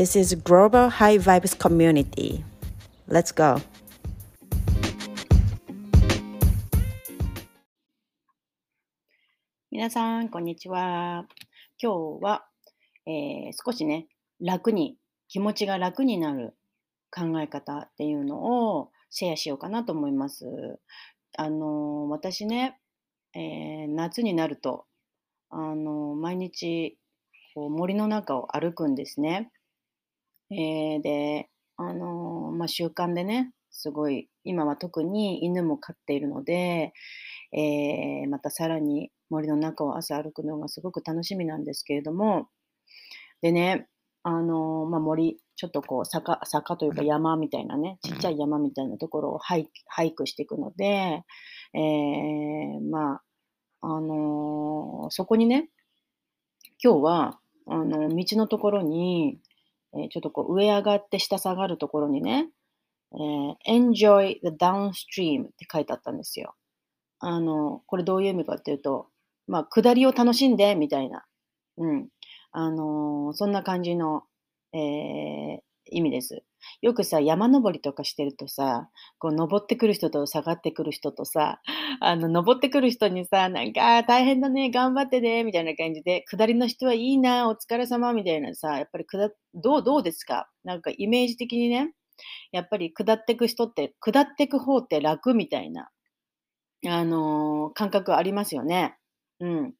This is Global High Vibes Community. Let's go! 皆さん、こんにちは。今日は、えー、少しね、楽に、気持ちが楽になる考え方っていうのをシェアしようかなと思います。あの、私ね、えー、夏になると、あの、毎日、こう森の中を歩くんですね。えー、で、あのまあ、習慣でね、すごい、今は特に犬も飼っているので、えー、またさらに森の中を朝歩くのがすごく楽しみなんですけれども、でね、あのまあ、森、ちょっとこう坂、坂というか山みたいなね、ちっちゃい山みたいなところをハイハイクしていくので、えー、まあ、あのー、そこにね、今日は、あの、道のところに、え、ちょっとこう上上がって下下がるところにね、えー、enjoy the downstream って書いてあったんですよ。あの、これどういう意味かっていうと、まあ、下りを楽しんで、みたいな。うん。あのー、そんな感じの、えー、意味です。よくさ、山登りとかしてるとさ、こう登ってくる人と下がってくる人とさ、あの、登ってくる人にさ、なんか、大変だね、頑張ってね、みたいな感じで、下りの人はいいな、お疲れ様、みたいなさ、やっぱり下、どう、どうですか？なんかイメージ的にね、やっぱり下ってく人って、下ってく方って楽みたいな、あのー、感覚ありますよね。うん。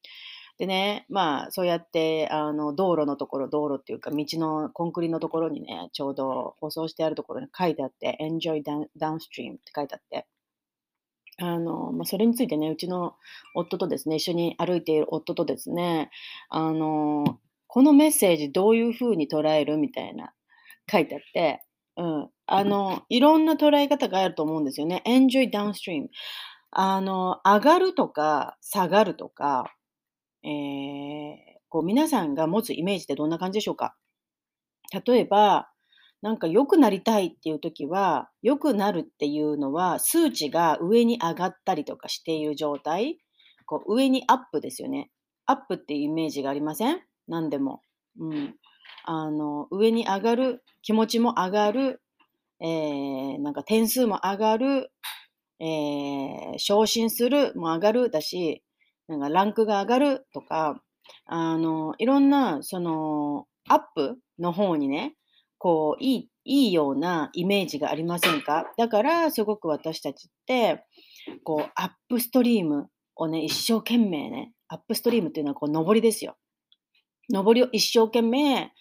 でね、まあ、そうやって、あの、道路のところ、道路っていうか、道のコンクリのところにね、ちょうど舗装してあるところに書いてあって、enjoy downstream って書いてあって、あの、まあ、それについてね、うちの夫とですね、一緒に歩いている夫とですね、あの、このメッセージどういうふうに捉える？みたいな書いてあって、うん。あの、いろんな捉え方があると思うんですよね。enjoy downstream。あの、上がるとか下がるとか、えー、こう皆さんが持つイメージってどんな感じでしょうか？例えば、なんか良くなりたいっていう時は、良くなるっていうのは、数値が上に上がったりとかしている状態。こう上にアップですよね。アップっていうイメージがありません？何でも。うん。あの、上に上がる、気持ちも上がる、えー、なんか点数も上がる、えー、昇進するも上がるだし、なんかランクが上がるとか、あの、いろんな、その、アップの方にね、こう、いい、いいようなイメージがありませんか？だから、すごく私たちって、こう、アップストリームをね、一生懸命ね、アップストリームっていうのは、こう、上りですよ。上りを一生懸命、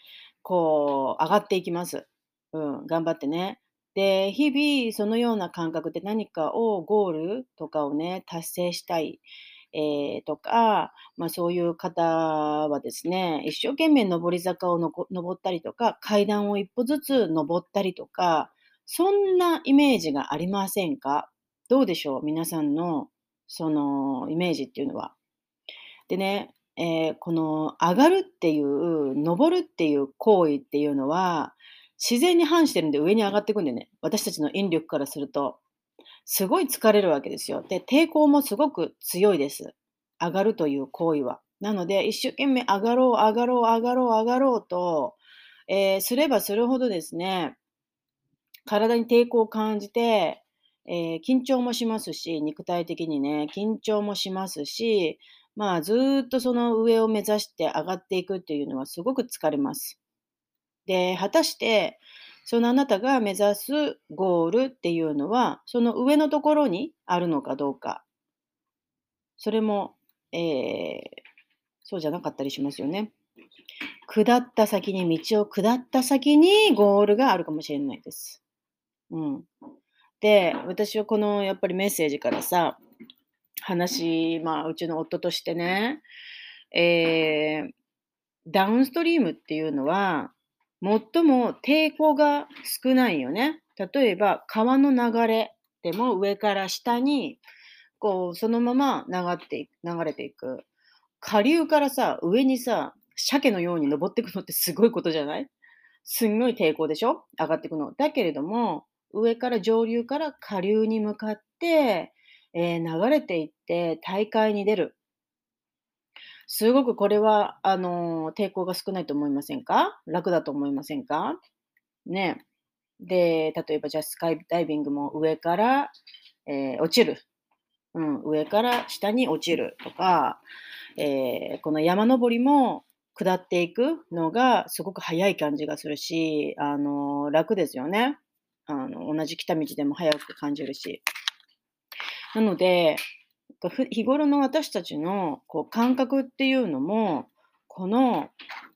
こう、上がっていきます。うん、頑張ってね。で、日々、そのような感覚で何かを、ゴールとかをね、達成したい。えー、とか、まあ、そういう方はですね、一生懸命上り坂をのこ登ったりとか、階段を一歩ずつ登ったりとか、そんなイメージがありませんか？どうでしょう？皆さんのそのイメージっていうのは。でね、えー、この上がるっていう、登るっていう行為っていうのは、自然に反してるんで上に上がっていくんでね、私たちの引力からすると。すごい疲れるわけですよ。で、抵抗もすごく強いです。上がるという行為は。なので、一生懸命上がろう、上がろう、上がろう、上がろうと、えー、すればするほどですね、体に抵抗を感じて、えー、緊張もしますし、肉体的にね、緊張もしますし、まあ、ずっとその上を目指して上がっていくっていうのはすごく疲れます。で、果たして、そのあなたが目指すゴールっていうのは、その上のところにあるのかどうか。それも、えー、そうじゃなかったりしますよね。下った先に、道を下った先にゴールがあるかもしれないです。うん。で、私はこのやっぱりメッセージからさ、話、まあ、うちの夫としてね、えー、ダウンストリームっていうのは、最も抵抗が少ないよね。例えば、川の流れでも上から下に、こう、そのまま流って流れていく。下流からさ、上にさ、鮭のように登っていくのってすごいことじゃない？すんごい抵抗でしょ？上がっていくの。だけれども、上から上流から下流に向かって、えー流れていって大海に出る。すごくこれは、あの、抵抗が少ないと思いませんか？楽だと思いませんか？ね。で、例えばじゃあスカイダイビングも上から、えー落ちる。うん、上から下に落ちるとか、えーこの山登りも下っていくのがすごく早い感じがするし、あの、楽ですよね。あの、同じ来た道でも早く感じるし。なので、日頃の私たちのこう感覚っていうのも、この、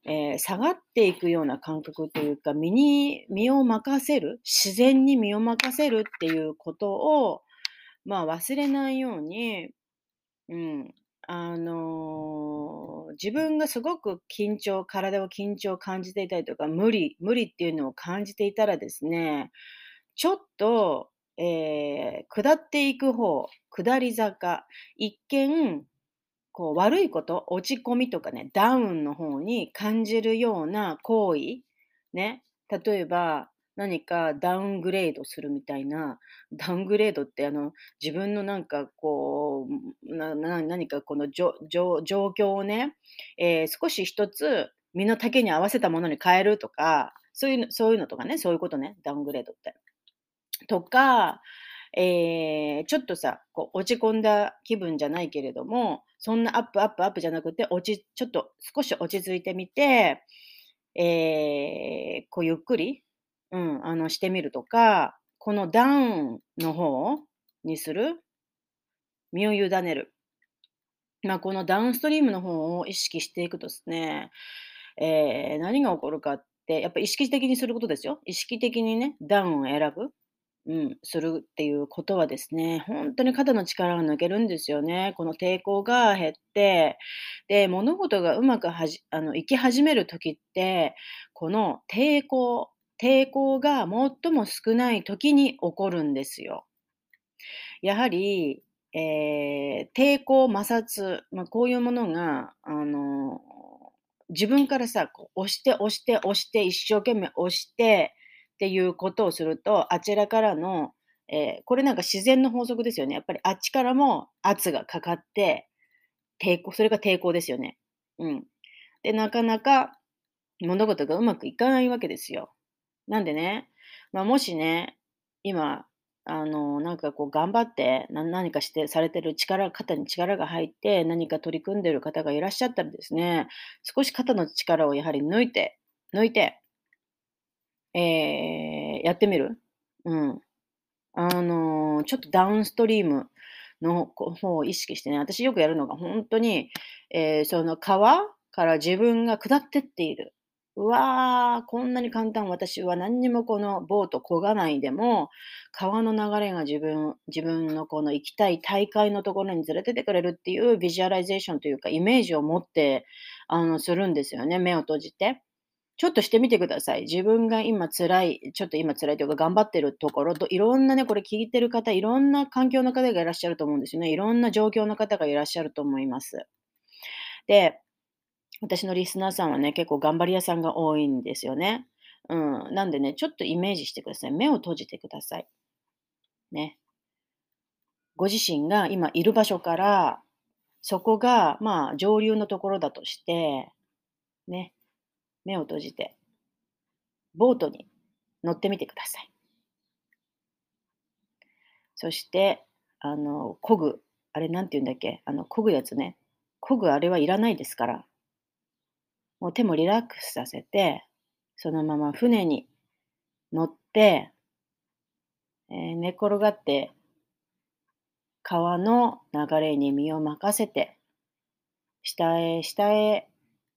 えー下がっていくような感覚というか、身に身を任せる、自然に身を任せるっていうことを、まあ、忘れないように、うん、あの、自分がすごく緊張体を緊張を感じていたりとか、無理無理っていうのを感じていたらですね、ちょっと、えー下っていく方、下り坂、一見、こう悪いこと、落ち込みとかね、ダウンの方に感じるような行為、ね、例えば何かダウングレードするみたいな、ダウングレードってあの自分のなんかこう、なな何かこの状況をね、えー少し一つ身の丈に合わせたものに変えるとか、そういうそういうのとかね、そういうことね、ダウングレードって。とか、えーちょっとさ、こう落ち込んだ気分じゃないけれども、そんなアップアップアップじゃなくて、落ちちょっと少し落ち着いてみて、えーこうゆっくり、うん、あのしてみるとか、このダウンの方にする、身を委ねる。まあ、このダウンストリームの方を意識していくとですね、えー何が起こるかって、やっぱ意識的にすることですよ。意識的にね、ダウンを選ぶ。うん、するっていうことはですね、本当に肩の力が抜けるんですよね。この抵抗が減って、で、物事がうまくはじあの、いき始める時って、この抵抗抵抗が最も少ない時に起こるんですよ。やはり、えー抵抗、摩擦、まあ、こういうものが、あの、自分からさ、押して押して押して一生懸命押してっていうことをすると、あちらからの、えーこれなんか自然の法則ですよね。やっぱりあっちからも圧がかかって、抵抗、それが抵抗ですよね。うん。で、なかなか物事がうまくいかないわけですよ。なんでね、まあ、もしね、今、あの、なんかこう頑張って、何かしてされてる力肩に力が入って、何か取り組んでる方がいらっしゃったらですね、少し肩の力をやはり抜いて抜いて、えーやってみる？うん。あの、ちょっとダウンストリームの方を意識してね、私よくやるのがほんとに、えーその川から自分が下ってっている。うわあ、こんなに簡単、私は何にもこのボート漕がないでも、川の流れが自分自分のこの行きたい大海のところに連れてってくれるっていうビジュアライゼーションというか、イメージを持って、あの、するんですよね、目を閉じて。ちょっとしてみてください。自分が今辛い、ちょっと今辛いというか頑張ってるところと、いろんなね、これ聞いてる方、いろんな環境の方がいらっしゃると思うんですよね。いろんな状況の方がいらっしゃると思います。で、私のリスナーさんはね、結構頑張り屋さんが多いんですよね。うん。なんでね、ちょっとイメージしてください。目を閉じてください。ね。ご自身が今いる場所から、そこが、まあ、上流のところだとして、ね、目を閉じて、ボートに乗ってみてください。そして、あの、漕ぐ、あれなんて言うんだっけ、あの、漕ぐやつね。漕ぐあれはいらないですから、もう手もリラックスさせて、そのまま船に乗って、えー寝転がって、川の流れに身を任せて、下へ下へ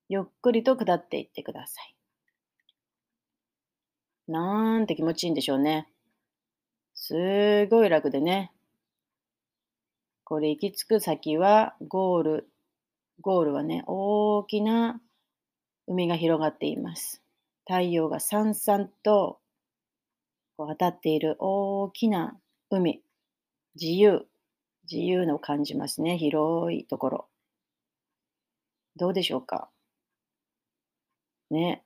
ゆっくりと下っていってください。なんて気持ちいいんでしょうね。すごい楽でね。これ行き着く先はゴール、ゴールはね、大きな海が広がっています。太陽がさんさんとこう当たっている大きな海、自由、自由の感じますね。広いところ。どうでしょうか？ね。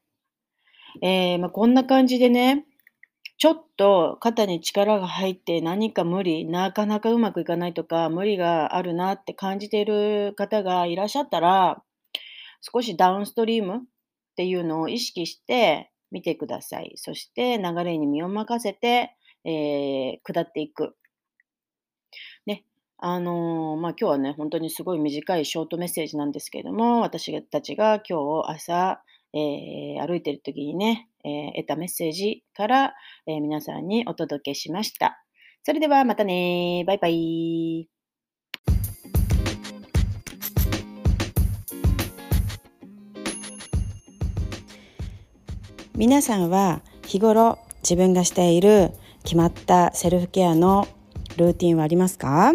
えー、まあ、こんな感じでね、ちょっと肩に力が入って何か無理、なかなかうまくいかないとか、無理があるなって感じている方がいらっしゃったら、少しダウンストリームっていうのを意識してみてください。そして流れに身を任せて、えー、下っていく。ね。あのー、まあ、今日はね、本当にすごい短いショートメッセージなんですけれども、私たちが今日朝、えー、歩いてる時にね、えー、得たメッセージから、えー、皆さんにお届けしました。それではまたね。バイバイ。皆さんは日頃自分がしている決まったセルフケアのルーティンはありますか？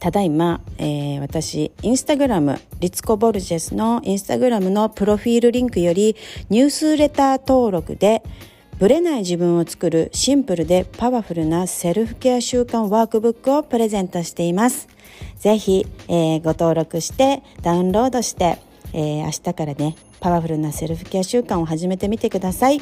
ただいま、えー、私、インスタグラム、リツコ・ボルジェスのインスタグラムのプロフィールリンクよりニュースレター登録でブレない自分を作るシンプルでパワフルなセルフケア習慣ワークブックをプレゼントしています。ぜひ、えー、ご登録してダウンロードして、えー、明日からね、パワフルなセルフケア習慣を始めてみてください。